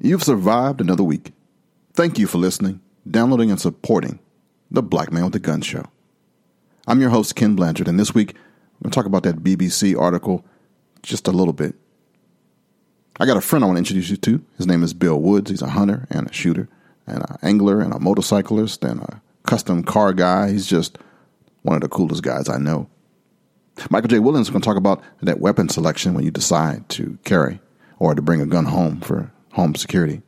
You've survived another week. Thank you for listening, downloading, and supporting the Black Man with a Gun Show. I'm your host, Ken Blanchard, and this week I'm going to talk about that BBC article just a little bit. I got a friend I want to introduce you to. His name is Bill Woods. He's a hunter and a shooter, and an angler, and a motorcyclist, and a custom car guy. He's just one of the coolest guys I know. Michael J. Williams is going to talk about that weapon selection when you decide to carry or to bring a gun home for home security.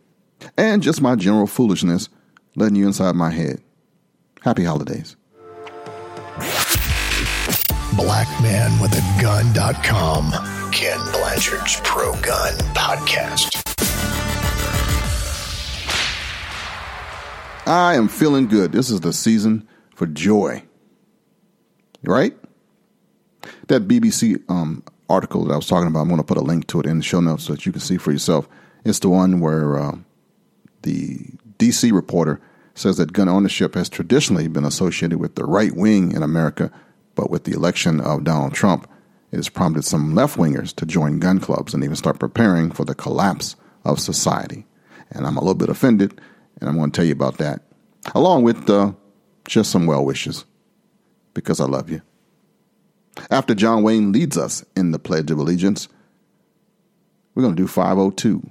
And just my general foolishness letting you inside my head. Happy holidays. Blackmanwithagun.com. Ken Blanchard's Pro Gun Podcast. I am feeling good. This is the season for joy. Right? That BBC um, article that I was talking about, I'm going to put a link to it in the show notes so that you can see for yourself. It's the one where uh, the BBC reporter says that gun ownership has traditionally been associated with the right wing in America, but with the election of Donald Trump, it has prompted some left wingers to join gun clubs and even start preparing for the collapse of society. And I'm a little bit offended, and I'm going to tell you about that, along with uh, just some well wishes, because I love you. After John Wayne leads us in the Pledge of Allegiance, we're going to do 502.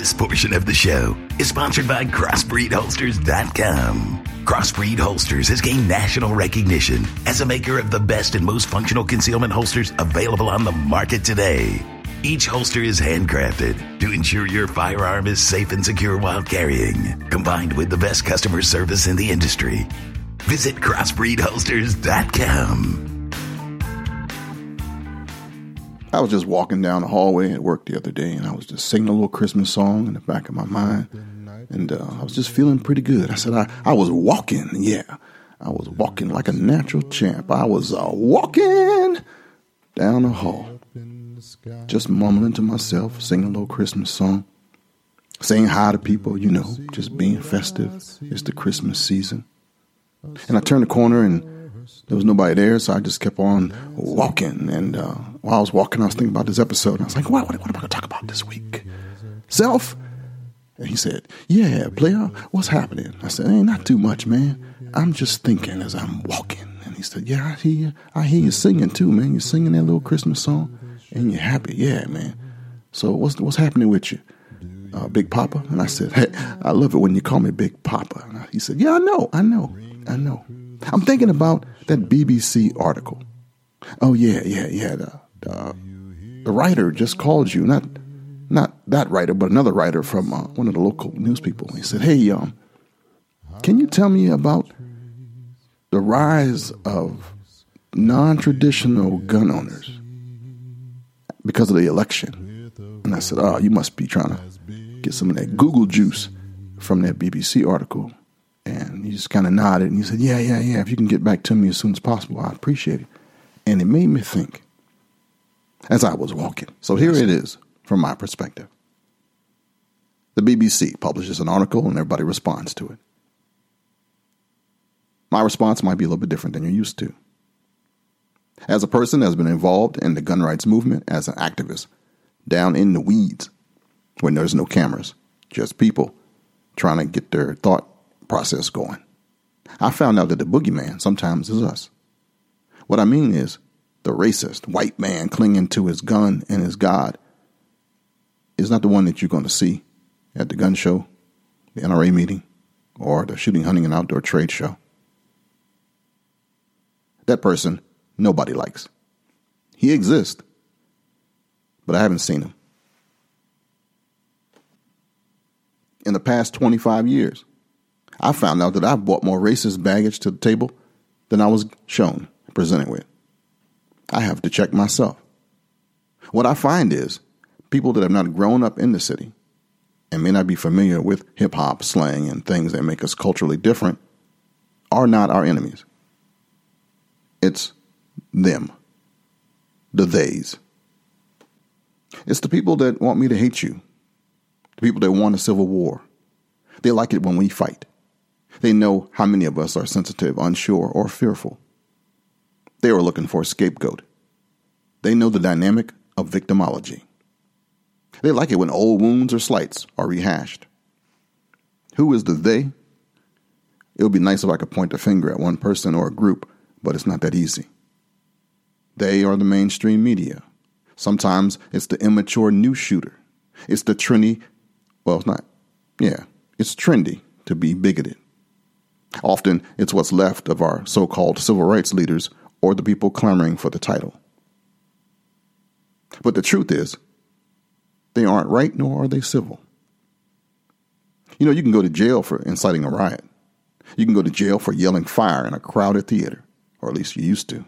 This portion of the show is sponsored by CrossbreedHolsters.com. Crossbreed Holsters has gained national recognition as a maker of the best and most functional concealment holsters available on the market today. Each holster is handcrafted to ensure your firearm is safe and secure while carrying, combined with the best customer service in the industry. Visit CrossbreedHolsters.com. I was just walking down the hallway at work the other day, and I was just singing a little Christmas song in the back of my mind, and uh, I was just feeling pretty good. I said, I, I was walking, yeah. I was walking like a natural champ. I was uh, walking down the hall, just mumbling to myself, singing a little Christmas song, saying hi to people, you know, just being festive. It's the Christmas season. And I turned the corner, and there was nobody there, so I just kept on walking. And uh, while I was walking, I was thinking about this episode. And I was like, what, what, what am I going to talk about this week? Self? And he said, Yeah, player, what's happening? I said, Ain't not too much, man. I'm just thinking as I'm walking. And he said, Yeah, I hear you. I hear you singing too, man. You're singing that little Christmas song and you're happy. Yeah, man. So what's what's happening with you? Uh, Big Papa? And I said, Hey, I love it when you call me Big Papa. And he said, Yeah, I know, I know, I know. I'm thinking about that BBC article. Oh yeah, yeah, yeah. The, the, the writer just called you, not not that writer, but another writer from uh, one of the local news people. He said, "Hey, um, can you tell me about the rise of non-traditional gun owners because of the election?" And I said, "Oh, you must be trying to get some of that Google juice from that BBC article." And he just kind of nodded and he said, Yeah, yeah, yeah. If you can get back to me as soon as possible, I appreciate it. And it made me think as I was walking. So here it is from my perspective. The BBC publishes an article and everybody responds to it. My response might be a little bit different than you're used to. As a person that's been involved in the gun rights movement as an activist, down in the weeds, when there's no cameras, just people trying to get their thought process going. I found out that the boogeyman sometimes is us. What I mean is, the racist white man clinging to his gun and his God is not the one that you're going to see at the gun show, the NRA meeting, or the shooting, hunting, and outdoor trade show. That person, nobody likes. He exists, but I haven't seen him. In the past 25 years, I found out that I've brought more racist baggage to the table than I was shown, presented with. I have to check myself. What I find is people that have not grown up in the city and may not be familiar with hip hop, slang, and things that make us culturally different are not our enemies. It's them. The theys. It's the people that want me to hate you. The people that want a civil war. They like it when we fight. They know how many of us are sensitive, unsure, or fearful. They are looking for a scapegoat. They know the dynamic of victimology. They like it when old wounds or slights are rehashed. Who is the they? It would be nice if I could point a finger at one person or a group, but it's not that easy. They are the mainstream media. Sometimes it's the immature new shooter. It's the trendy, well, it's not, yeah, it's trendy to be bigoted. Often it's what's left of our so called civil rights leaders or the people clamoring for the title. But the truth is, they aren't right nor are they civil. You know, you can go to jail for inciting a riot. You can go to jail for yelling fire in a crowded theater, or at least you used to.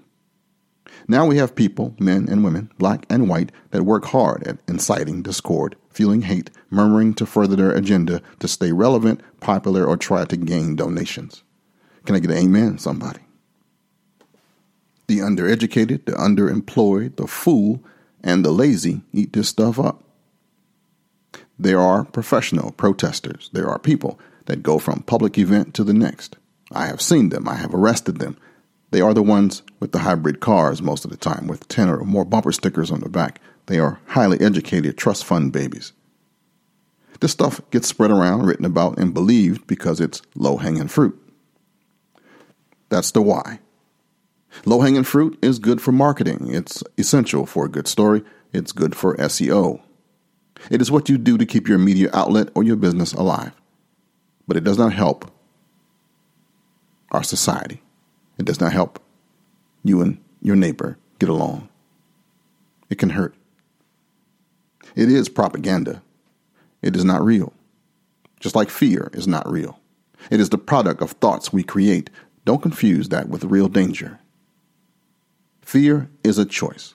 Now we have people, men and women, black and white, that work hard at inciting discord, fueling hate, murmuring to further their agenda to stay relevant, popular, or try to gain donations. Can I get an amen, somebody? The undereducated, the underemployed, the fool, and the lazy eat this stuff up. There are professional protesters. There are people that go from public event to the next. I have seen them. I have arrested them. They are the ones with the hybrid cars most of the time, with 10 or more bumper stickers on the back. They are highly educated trust fund babies. This stuff gets spread around, written about, and believed because it's low hanging fruit. That's the why. Low hanging fruit is good for marketing. It's essential for a good story. It's good for SEO. It is what you do to keep your media outlet or your business alive. But it does not help our society. It does not help you and your neighbor get along. It can hurt. It is propaganda. It is not real. Just like fear is not real. It is the product of thoughts we create. Don't confuse that with real danger. Fear is a choice.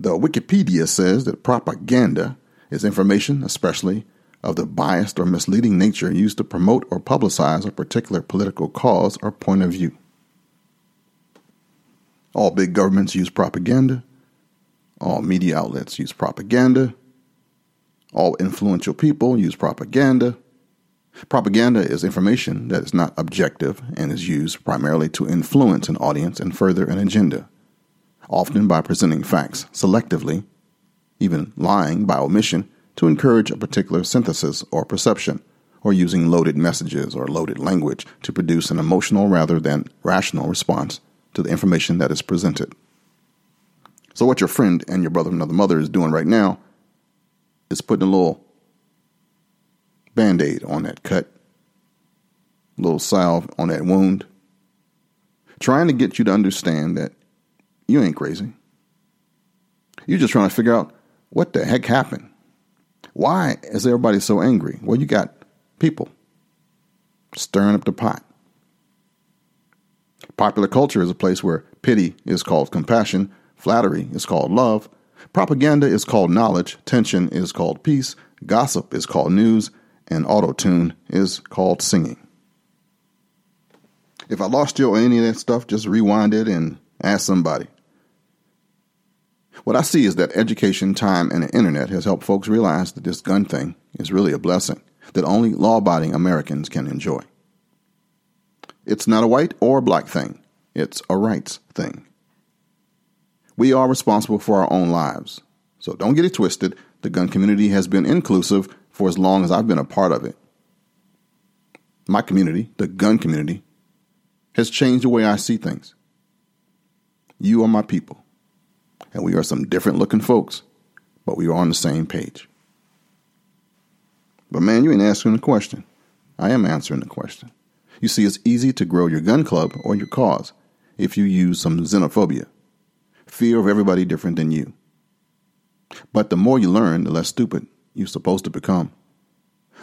The Wikipedia says that propaganda is information, especially of the biased or misleading nature used to promote or publicize a particular political cause or point of view. All big governments use propaganda. All media outlets use propaganda. All influential people use propaganda. Propaganda is information that is not objective and is used primarily to influence an audience and further an agenda often by presenting facts selectively, even lying by omission, to encourage a particular synthesis or perception, or using loaded messages or loaded language to produce an emotional rather than rational response to the information that is presented. So, what your friend and your brother and another mother is doing right now is putting a little band aid on that cut, a little salve on that wound, trying to get you to understand that you ain't crazy. You're just trying to figure out what the heck happened. Why is everybody so angry? Well, you got people stirring up the pot. Popular culture is a place where pity is called compassion, flattery is called love, propaganda is called knowledge, tension is called peace, gossip is called news, and auto tune is called singing. If I lost you or any of that stuff, just rewind it and ask somebody. What I see is that education, time, and the internet has helped folks realize that this gun thing is really a blessing that only law abiding Americans can enjoy. It's not a white or black thing, it's a rights thing. We are responsible for our own lives. So don't get it twisted. The gun community has been inclusive for as long as I've been a part of it. My community, the gun community, has changed the way I see things. You are my people and we are some different looking folks, but we are on the same page. But man, you ain't answering the question. I am answering the question. You see, it's easy to grow your gun club or your cause if you use some xenophobia, fear of everybody different than you. But the more you learn, the less stupid you're supposed to become.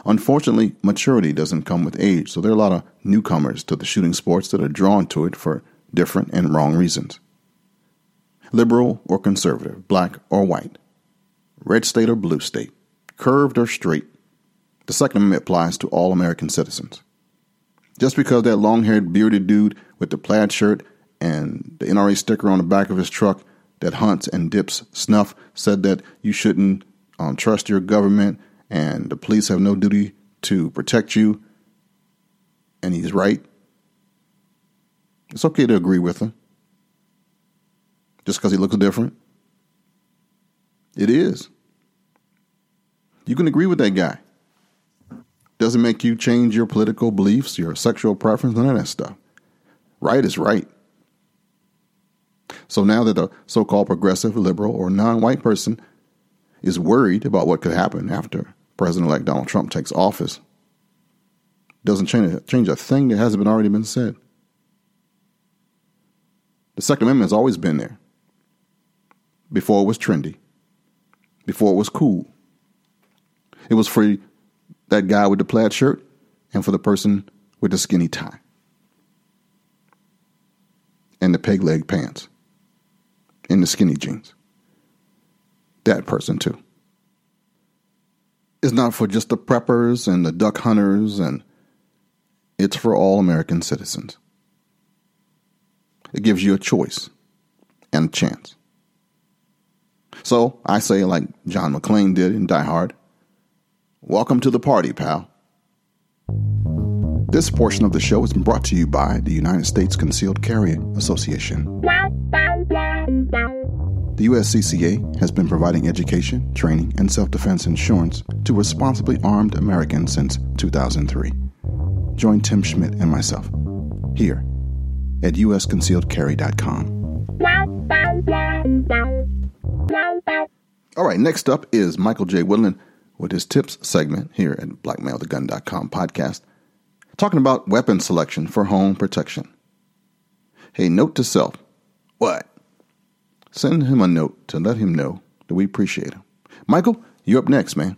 Unfortunately, maturity doesn't come with age, so there are a lot of newcomers to the shooting sports that are drawn to it for different and wrong reasons liberal or conservative, black or white, red state or blue state, curved or straight. The Second Amendment applies to all American citizens. Just because that long haired, bearded dude with the plaid shirt and the NRA sticker on the back of his truck that hunts and dips snuff said that you shouldn't um, trust your government and the police have no duty to protect you. And he's right. It's okay to agree with him just because he looks different. It is. You can agree with that guy. Doesn't make you change your political beliefs, your sexual preference, none of that stuff. Right is right. So now that a so called progressive, liberal, or non white person is worried about what could happen after President elect Donald Trump takes office, doesn't change, change a thing that hasn't been already been said. The Second Amendment has always been there. Before it was trendy, before it was cool. It was for that guy with the plaid shirt and for the person with the skinny tie and the peg leg pants and the skinny jeans. That person, too. It's not for just the preppers and the duck hunters, and it's for all American citizens. It gives you a choice and a chance. So I say, like John McClane did in Die Hard, welcome to the party, pal. This portion of the show has been brought to you by the United States Concealed Carry Association. The USCCA has been providing education, training, and self defense insurance to responsibly armed Americans since 2003. Join Tim Schmidt and myself here at usconcealedcarry.com. All right, next up is Michael J. Woodland with his tips segment here at blackmanwithagun.com podcast, talking about weapon selection for home protection. Hey, note to self. What? Send him a note to let him know that we appreciate him. Michael, you're up next, man.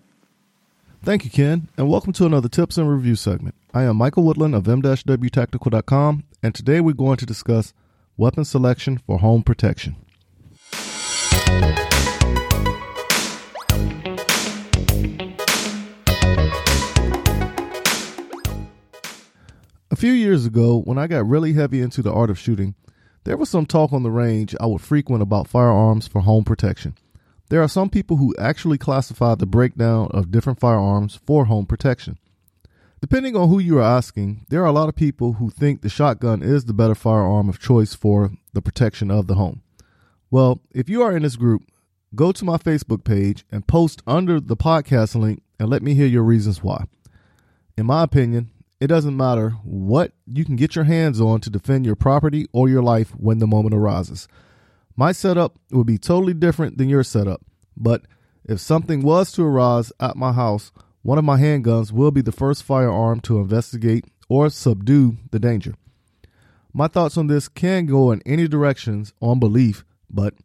Thank you, Ken, and welcome to another tips and review segment. I am Michael Woodland of m-wtactical.com, and today we're going to discuss weapon selection for home protection. A few years ago, when I got really heavy into the art of shooting, there was some talk on the range I would frequent about firearms for home protection. There are some people who actually classify the breakdown of different firearms for home protection. Depending on who you are asking, there are a lot of people who think the shotgun is the better firearm of choice for the protection of the home. Well, if you are in this group, go to my Facebook page and post under the podcast link and let me hear your reasons why. In my opinion, it doesn't matter what you can get your hands on to defend your property or your life when the moment arises. My setup would be totally different than your setup, but if something was to arise at my house, one of my handguns will be the first firearm to investigate or subdue the danger. My thoughts on this can go in any directions on belief, but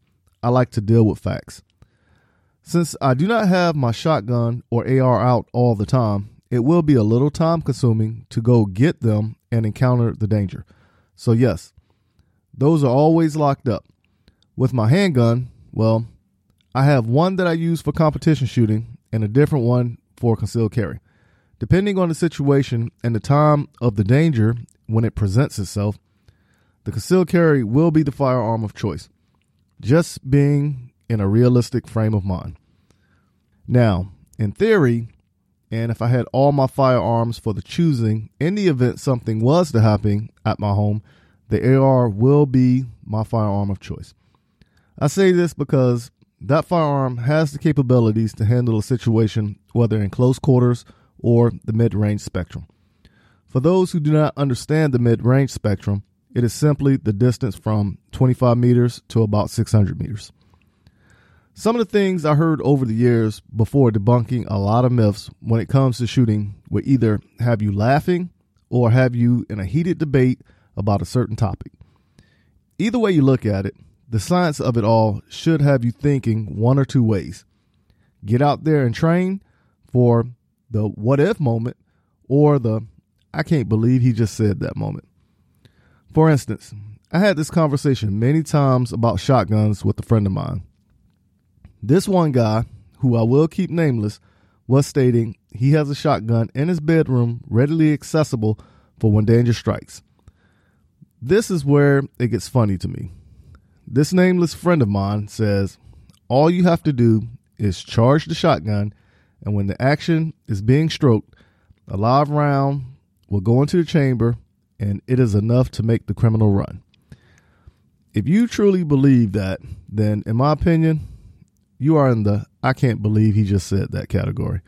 I like to deal with facts. Since I do not have my shotgun or AR out all the time, it will be a little time consuming to go get them and encounter the danger. So, yes, those are always locked up. With my handgun, well, I have one that I use for competition shooting and a different one for concealed carry. Depending on the situation and the time of the danger when it presents itself, the concealed carry will be the firearm of choice, just being in a realistic frame of mind. Now, in theory, and if I had all my firearms for the choosing, in the event something was to happen at my home, the AR will be my firearm of choice. I say this because that firearm has the capabilities to handle a situation whether in close quarters or the mid range spectrum. For those who do not understand the mid range spectrum, it is simply the distance from 25 meters to about 600 meters. Some of the things I heard over the years before debunking a lot of myths when it comes to shooting would either have you laughing or have you in a heated debate about a certain topic. Either way you look at it, the science of it all should have you thinking one or two ways. Get out there and train for the what if moment or the I can't believe he just said that moment. For instance, I had this conversation many times about shotguns with a friend of mine. This one guy, who I will keep nameless, was stating he has a shotgun in his bedroom readily accessible for when danger strikes. This is where it gets funny to me. This nameless friend of mine says all you have to do is charge the shotgun, and when the action is being stroked, a live round will go into the chamber, and it is enough to make the criminal run. If you truly believe that, then in my opinion, you are in the I can't believe he just said that category.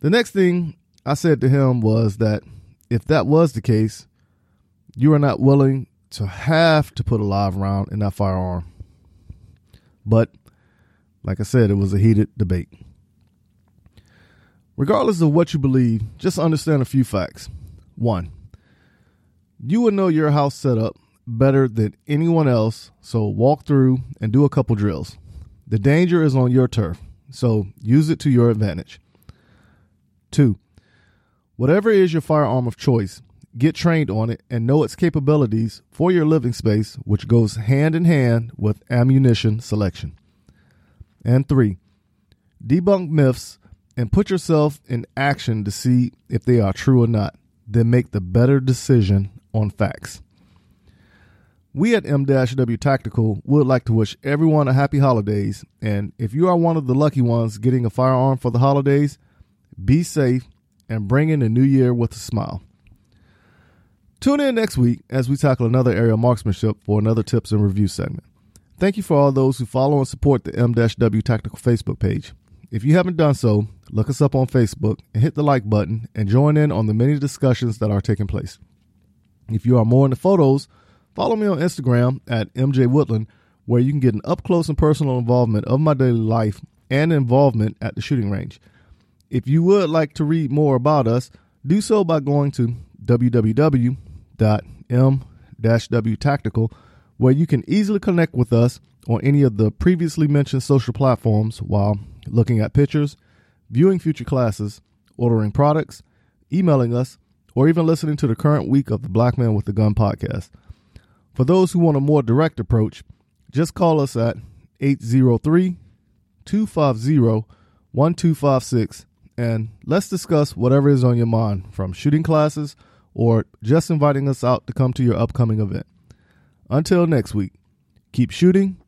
The next thing I said to him was that if that was the case, you are not willing to have to put a live round in that firearm. But like I said, it was a heated debate. Regardless of what you believe, just understand a few facts. One, you would know your house setup better than anyone else, so walk through and do a couple drills. The danger is on your turf, so use it to your advantage. Two, whatever is your firearm of choice, get trained on it and know its capabilities for your living space, which goes hand in hand with ammunition selection. And three, debunk myths and put yourself in action to see if they are true or not. Then make the better decision on facts. We at M-W Tactical would like to wish everyone a happy holidays. And if you are one of the lucky ones getting a firearm for the holidays, be safe and bring in the new year with a smile. Tune in next week as we tackle another area of marksmanship for another tips and review segment. Thank you for all those who follow and support the M-W Tactical Facebook page. If you haven't done so, look us up on Facebook and hit the like button and join in on the many discussions that are taking place. If you are more into photos, follow me on Instagram at MJ Woodland, where you can get an up close and personal involvement of my daily life and involvement at the shooting range. If you would like to read more about us, do so by going to www.m-w-tactical, where you can easily connect with us on any of the previously mentioned social platforms while looking at pictures, viewing future classes, ordering products, emailing us, or even listening to the current week of the Black Man with the Gun podcast. For those who want a more direct approach, just call us at 803 250 1256 and let's discuss whatever is on your mind from shooting classes or just inviting us out to come to your upcoming event. Until next week, keep shooting,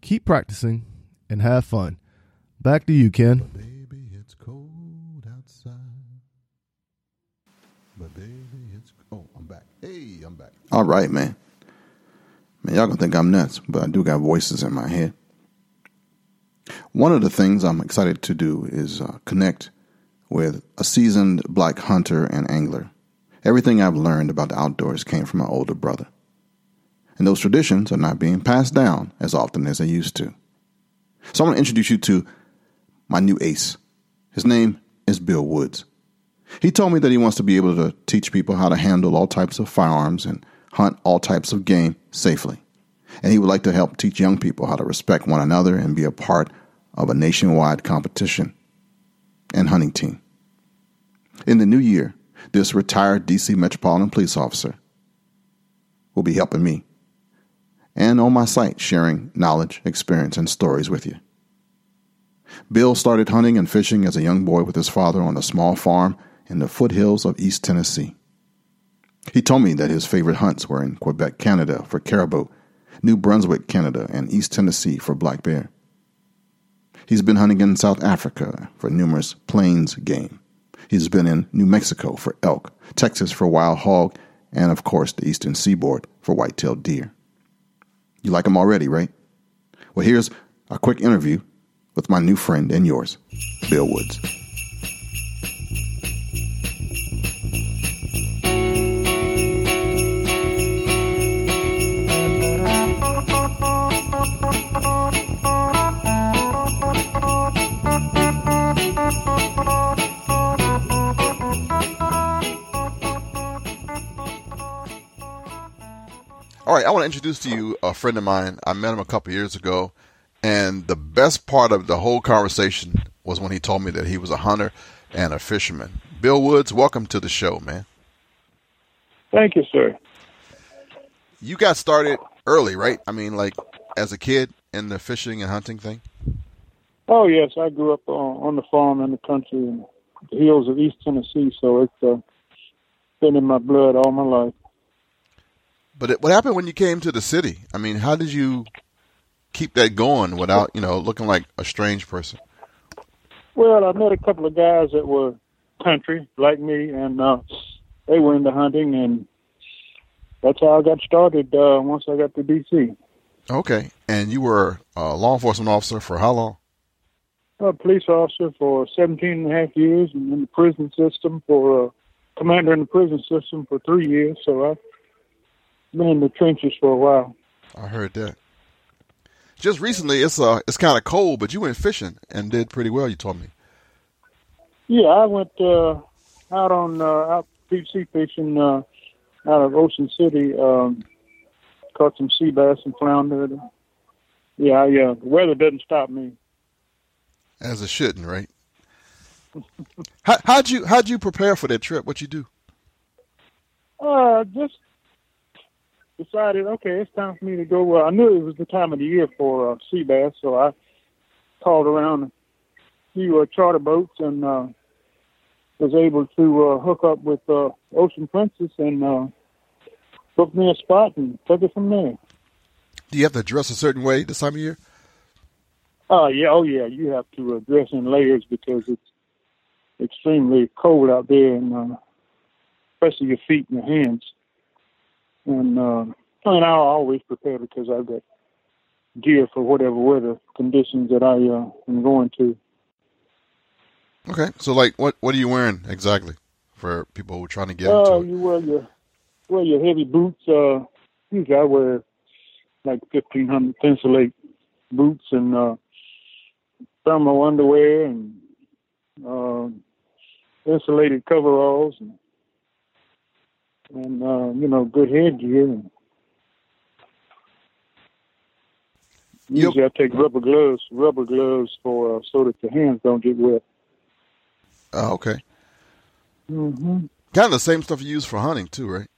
keep practicing, and have fun. Back to you, Ken. Baby, it's cold outside. But baby, it's oh, I'm back. Hey, I'm back. All right, man. Man, y'all gonna think I'm nuts, but I do got voices in my head. One of the things I'm excited to do is uh, connect with a seasoned black hunter and angler. Everything I've learned about the outdoors came from my older brother. And those traditions are not being passed down as often as they used to. So I want to introduce you to my new ace. His name is Bill Woods. He told me that he wants to be able to teach people how to handle all types of firearms and hunt all types of game safely. And he would like to help teach young people how to respect one another and be a part of a nationwide competition and hunting team. In the new year, this retired DC Metropolitan Police officer will be helping me and on my site sharing knowledge, experience, and stories with you. Bill started hunting and fishing as a young boy with his father on a small farm in the foothills of East Tennessee. He told me that his favorite hunts were in Quebec, Canada for caribou, New Brunswick, Canada, and East Tennessee for black bear. He's been hunting in South Africa for numerous plains game. He's been in New Mexico for elk, Texas for wild hog, and of course the eastern seaboard for white-tailed deer. You like him already, right? Well, here's a quick interview with my new friend and yours, Bill Woods. All right, I want to introduce to you a friend of mine. I met him a couple years ago, and the best part of the whole conversation was when he told me that he was a hunter and a fisherman. Bill Woods, welcome to the show, man. Thank you, sir. You got started early, right? I mean, like as a kid in the fishing and hunting thing. Oh yes, I grew up on, on the farm in the country in the hills of East Tennessee, so it's uh, been in my blood all my life. But it, what happened when you came to the city? I mean, how did you keep that going without you know looking like a strange person? Well, I met a couple of guys that were country like me, and uh, they were into hunting, and that's how I got started. Uh, once I got to DC, Okay, and you were a law enforcement officer for how long? a police officer for 17 and a half years, and in the prison system for uh, commander in the prison system for three years. So I've been in the trenches for a while. I heard that. Just recently, it's uh, it's kind of cold, but you went fishing and did pretty well. You told me. Yeah, I went uh, out on uh, out deep sea fishing uh, out of Ocean City. Um, caught some sea bass and flounder. Yeah, yeah. The weather doesn't stop me. As it shouldn't, right? how, how'd you how'd you prepare for that trip? What you do? Uh, just decided, okay, it's time for me to go. Well, I knew it was the time of the year for uh, sea bass, so I called around a few uh, charter boats and uh, was able to uh, hook up with uh, Ocean Princess and uh, booked me a spot and took it from there. Do you have to dress a certain way this time of year? Oh yeah, oh yeah. You have to uh, dress in layers because it's extremely cold out there, and uh, especially your feet and your hands. And uh, and I always prepare because I've got gear for whatever weather conditions that I uh, am going to. Okay, so like, what what are you wearing exactly for people who are trying to get Uh, into it? you wear your wear your heavy boots. Uh, usually I wear like fifteen hundred insulate boots and uh, thermal underwear and uh, insulated coveralls and and uh, you know good headgear. And Yep. usually I take rubber gloves, rubber gloves for uh, so that your hands don't get wet. Oh, okay. hmm Kind of the same stuff you use for hunting too, right?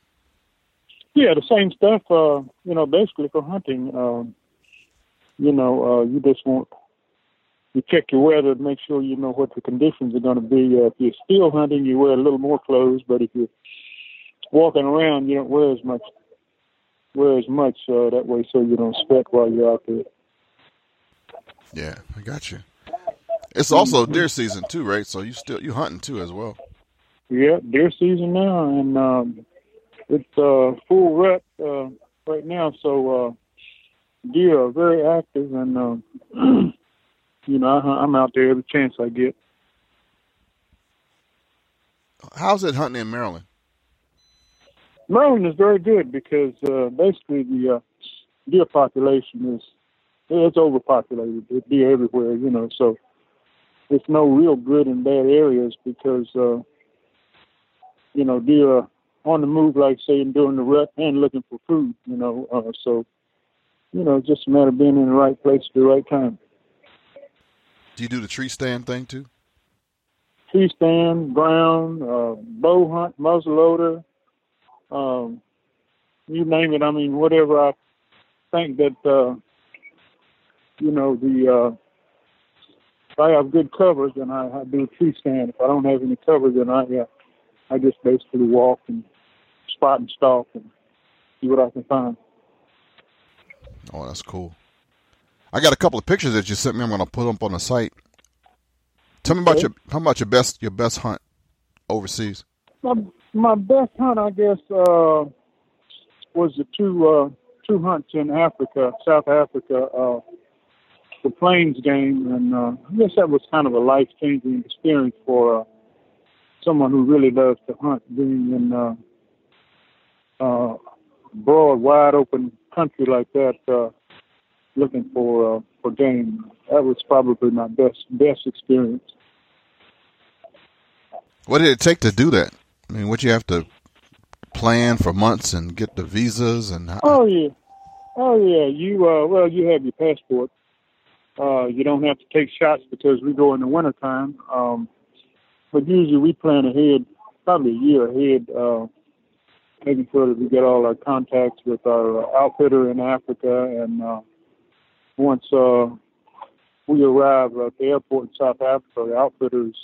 Yeah, the same stuff. Uh, you know, basically for hunting. Um, you know, uh, you just want you check your weather to make sure you know what the conditions are going to be. Uh, if you're still hunting, you wear a little more clothes, but if you're walking around, you don't wear as much. Wear as much uh, that way, so you don't sweat while you're out there. Yeah, I got you. It's also deer season too, right? So you still you hunting too as well. Yeah, deer season now, and um, it's uh, full rut uh, right now. So uh, deer are very active, and uh, you know I, I'm out there every chance I get. How's it hunting in Maryland? Maryland is very good because uh, basically the uh, deer population is it's overpopulated. There's deer everywhere, you know. So it's no real good and bad areas because uh, you know deer are on the move, like say during the rut, and looking for food. You know, uh, so you know it's just a matter of being in the right place at the right time. Do you do the tree stand thing too? tree stand, ground, uh, bow hunt, muzzleloader, um, you name it. I mean, whatever I think that, uh, you know, the, uh, if I have good cover, then I, I do a tree stand. If I don't have any cover, then I, uh, I just basically walk and spot and stalk and see what I can find. Oh, that's cool. I got a couple of pictures that you sent me. I'm going to put them up on the site. Tell me about Okay. your how about your best your best hunt overseas. my my best hunt, I guess, uh, was the two uh, two hunts in Africa, South Africa, uh, the Plains game, and uh, I guess that was kind of a life changing experience for uh, someone who really loves to hunt, being in uh, uh, broad, wide open country like that, uh, looking for uh, for game. That was probably my best best experience. What did it take to do that? I mean, what you have to plan for months and get the visas and how, Oh yeah, oh yeah. You uh, well, you have your passport. Uh, you don't have to take shots because we go in the wintertime. Um, but usually we plan ahead, probably a year ahead, uh, making sure that we get all our contacts with our outfitter in Africa. And uh, once uh, we arrive at the airport in South Africa, the outfitter's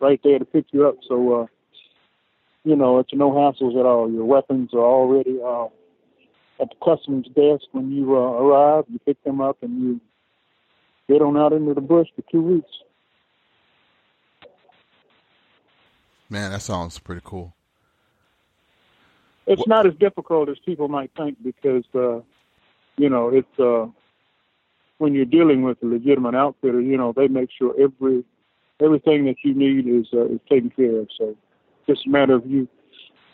right there to pick you up. So, uh, you know, it's no hassles at all. Your weapons are already uh, at the customs desk when you uh, arrive. You pick them up and you get on out into the bush for two weeks. Man, that sounds pretty cool. It's not as difficult as people might think because, uh, you know, it's uh, when you're dealing with a legitimate outfitter. You know, they make sure every everything that you need is uh, is taken care of. So, just a matter of you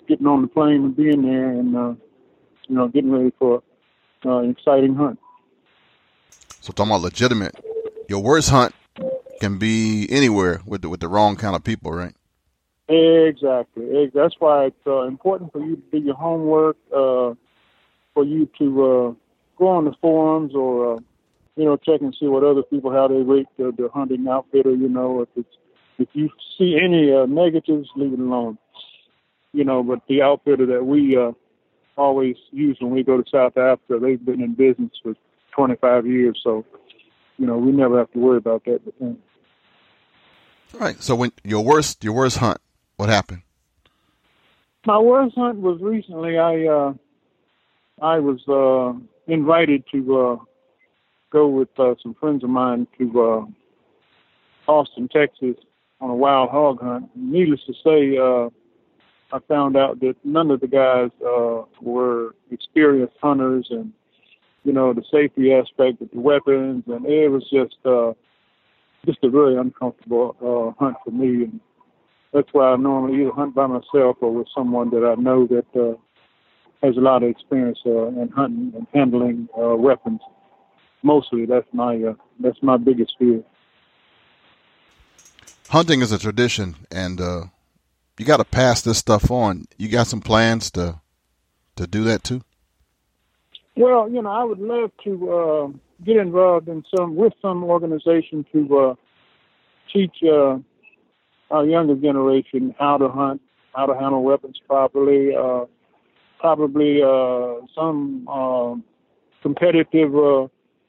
getting on the plane and being there, and uh, you know, getting ready for uh, an exciting hunt. So, talking about legitimate, your worst hunt can be anywhere with the, with the wrong kind of people, right? Exactly. That's why it's uh, important for you to do your homework, uh, for you to uh, go on the forums or, uh, you know, check and see what other people, how they rate the, the hunting outfitter, you know, if it's, if you see any uh, negatives, leave it alone. You know, but the outfitter that we uh, always use when we go to South Africa, they've been in business for 25 years, so, you know, we never have to worry about that. But, All right. So when your worst, your worst hunt, what happened? My worst hunt was recently. I uh, I was uh, invited to uh, go with uh, some friends of mine to uh, Austin, Texas, on a wild hog hunt. Needless to say, uh, I found out that none of the guys uh, were experienced hunters, and you know the safety aspect of the weapons, and it was just uh, just a very uncomfortable uh, hunt for me. And that's why I normally either hunt by myself or with someone that I know that uh, has a lot of experience uh, in hunting and handling uh, weapons. Mostly, that's my uh, that's my biggest fear. Hunting is a tradition, and uh, you got to pass this stuff on. You got some plans to to do that too. Well, you know, I would love to uh, get involved in some with some organization to uh, teach uh, our younger generation how to hunt, how to handle weapons properly. Uh, probably uh, some uh, competitive uh,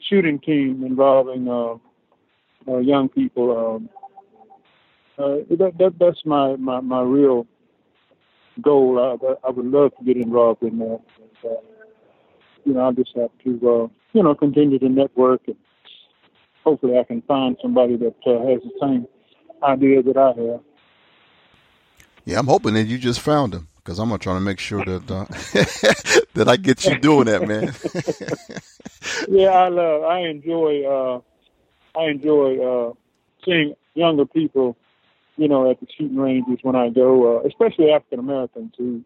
shooting team involving uh, uh, young people. Um, uh, that, that that's my, my, my real goal. I, I would love to get involved in that. And, uh, you know, I just have to, uh, you know, continue to network and hopefully I can find somebody that uh, has the same idea that I have. Yeah, I'm hoping that you just found him because I'm gonna try to make sure that uh, that I get you doing that, man. yeah, I love. I enjoy. Uh, I enjoy uh, seeing younger people, you know, at the shooting ranges when I go, uh, especially African Americans who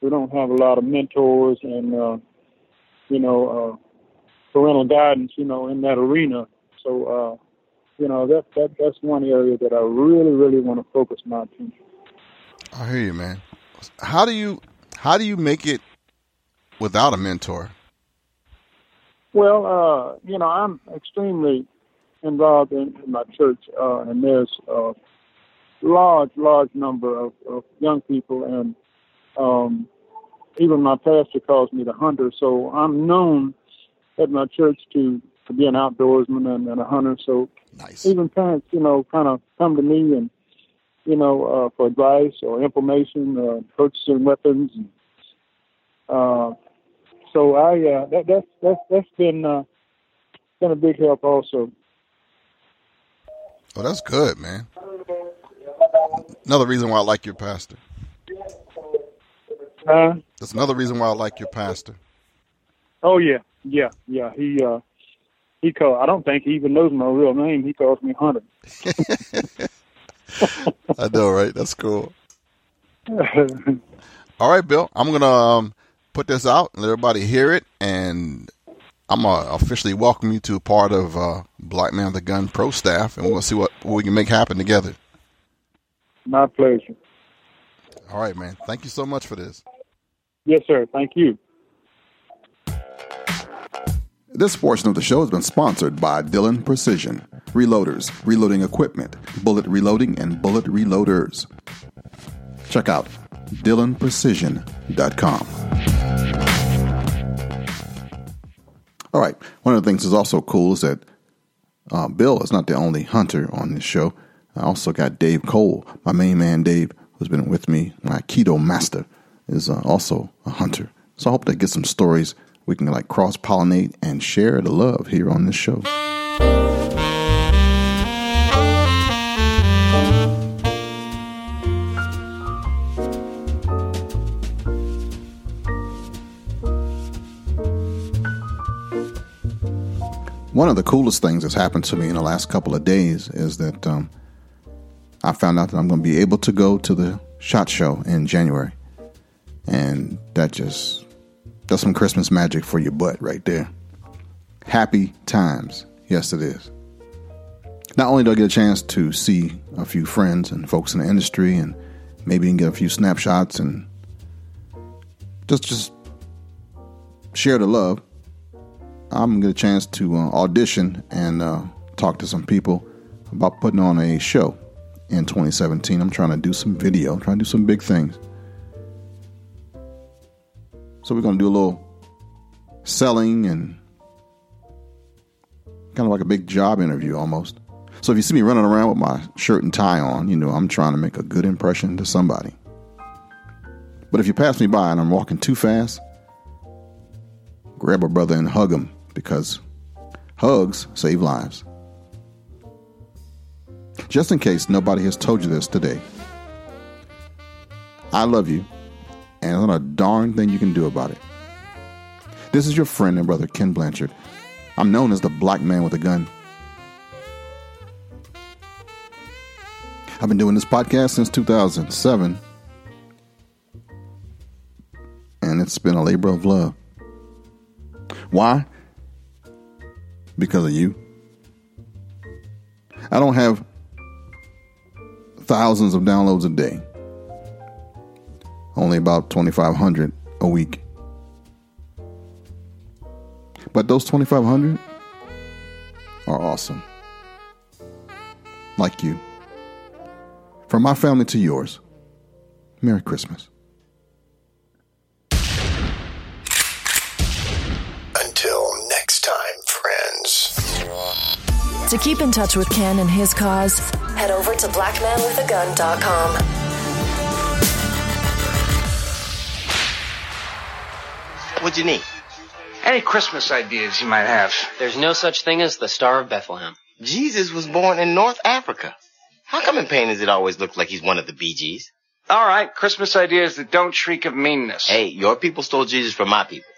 who don't have a lot of mentors and uh, you know uh, parental guidance, you know, in that arena. So uh, you know that that that's one area that I really really want to focus my attention. I hear you, man. How do you how do you make it without a mentor? Well, uh, you know, I'm extremely involved in, in my church, uh, and there's a large, large number of, of young people, and um, even my pastor calls me the hunter. So I'm known at my church to to be an outdoorsman and, and a hunter. So nice. even parents, you know, kind of come to me and you know, uh, for advice or information, uh, purchasing weapons. And, uh, so I uh, that that's that's that's been uh, been a big help also. Oh, that's good, man. Another reason why I like your pastor. Uh, That's another reason why I like your pastor. oh yeah, yeah, yeah. He uh, he call. I don't think he even knows my real name. He calls me Hunter. I know, right? That's cool. All right, Bill. I'm gonna um, put this out and let everybody hear it, and I'm gonna officially welcome you to a part of uh, Black Man with the Gun Pro staff, and we'll see what, what we can make happen together. My pleasure. All right, man. Thank you so much for this. Yes, sir. Thank you. This portion of the show has been sponsored by Dillon Precision, reloaders, reloading equipment, bullet reloading, and bullet reloaders. Check out DillonPrecision.com. All right. One of the things that's also cool is that uh, Bill is not the only hunter on this show. I also got Dave Cole, my main man Dave, who's been with me. My keto master is uh, also a hunter. So I hope to get some stories we can like cross pollinate and share the love here on this show. One of the coolest things that's happened to me in the last couple of days is that um, I found out that I'm going to be able to go to the SHOT Show in January. And that just, that's some Christmas magic for your butt right there. Happy times. Yes, it is. Not only do I get a chance to see a few friends and folks in the industry and maybe even get a few snapshots and just just share the love, I'm gonna get a chance to uh, audition and uh, talk to some people about putting on a show in 2017. I'm trying to do some video, I'm trying to do some big things. So we're gonna do a little selling and kind of like a big job interview almost. So if you see me running around with my shirt and tie on, you know I'm trying to make a good impression to somebody. But if you pass me by and I'm walking too fast, grab a brother and hug him because hugs save lives. Just in case nobody has told you this today, I love you, and there's not a darn thing you can do about it. This is your friend and brother Ken Blanchard. I'm known as the black man with a gun. I've been doing this podcast since 2007, and it's been a labor of love. Why? Because of you. I don't have thousands of downloads a day, only about 2,500 a week. But those 2,500 are awesome. Like you. From my family to yours, Merry Christmas. Until next time, friends. To keep in touch with Ken and his cause, head over to blackmanwithagun.com. What'd you need? Any Christmas ideas you might have? There's no such thing as the Star of Bethlehem. Jesus was born in North Africa. How come in paintings it always looks like he's one of the Bee Gees? All right, Christmas ideas that don't shriek of meanness. Hey, your people stole Jesus from my people.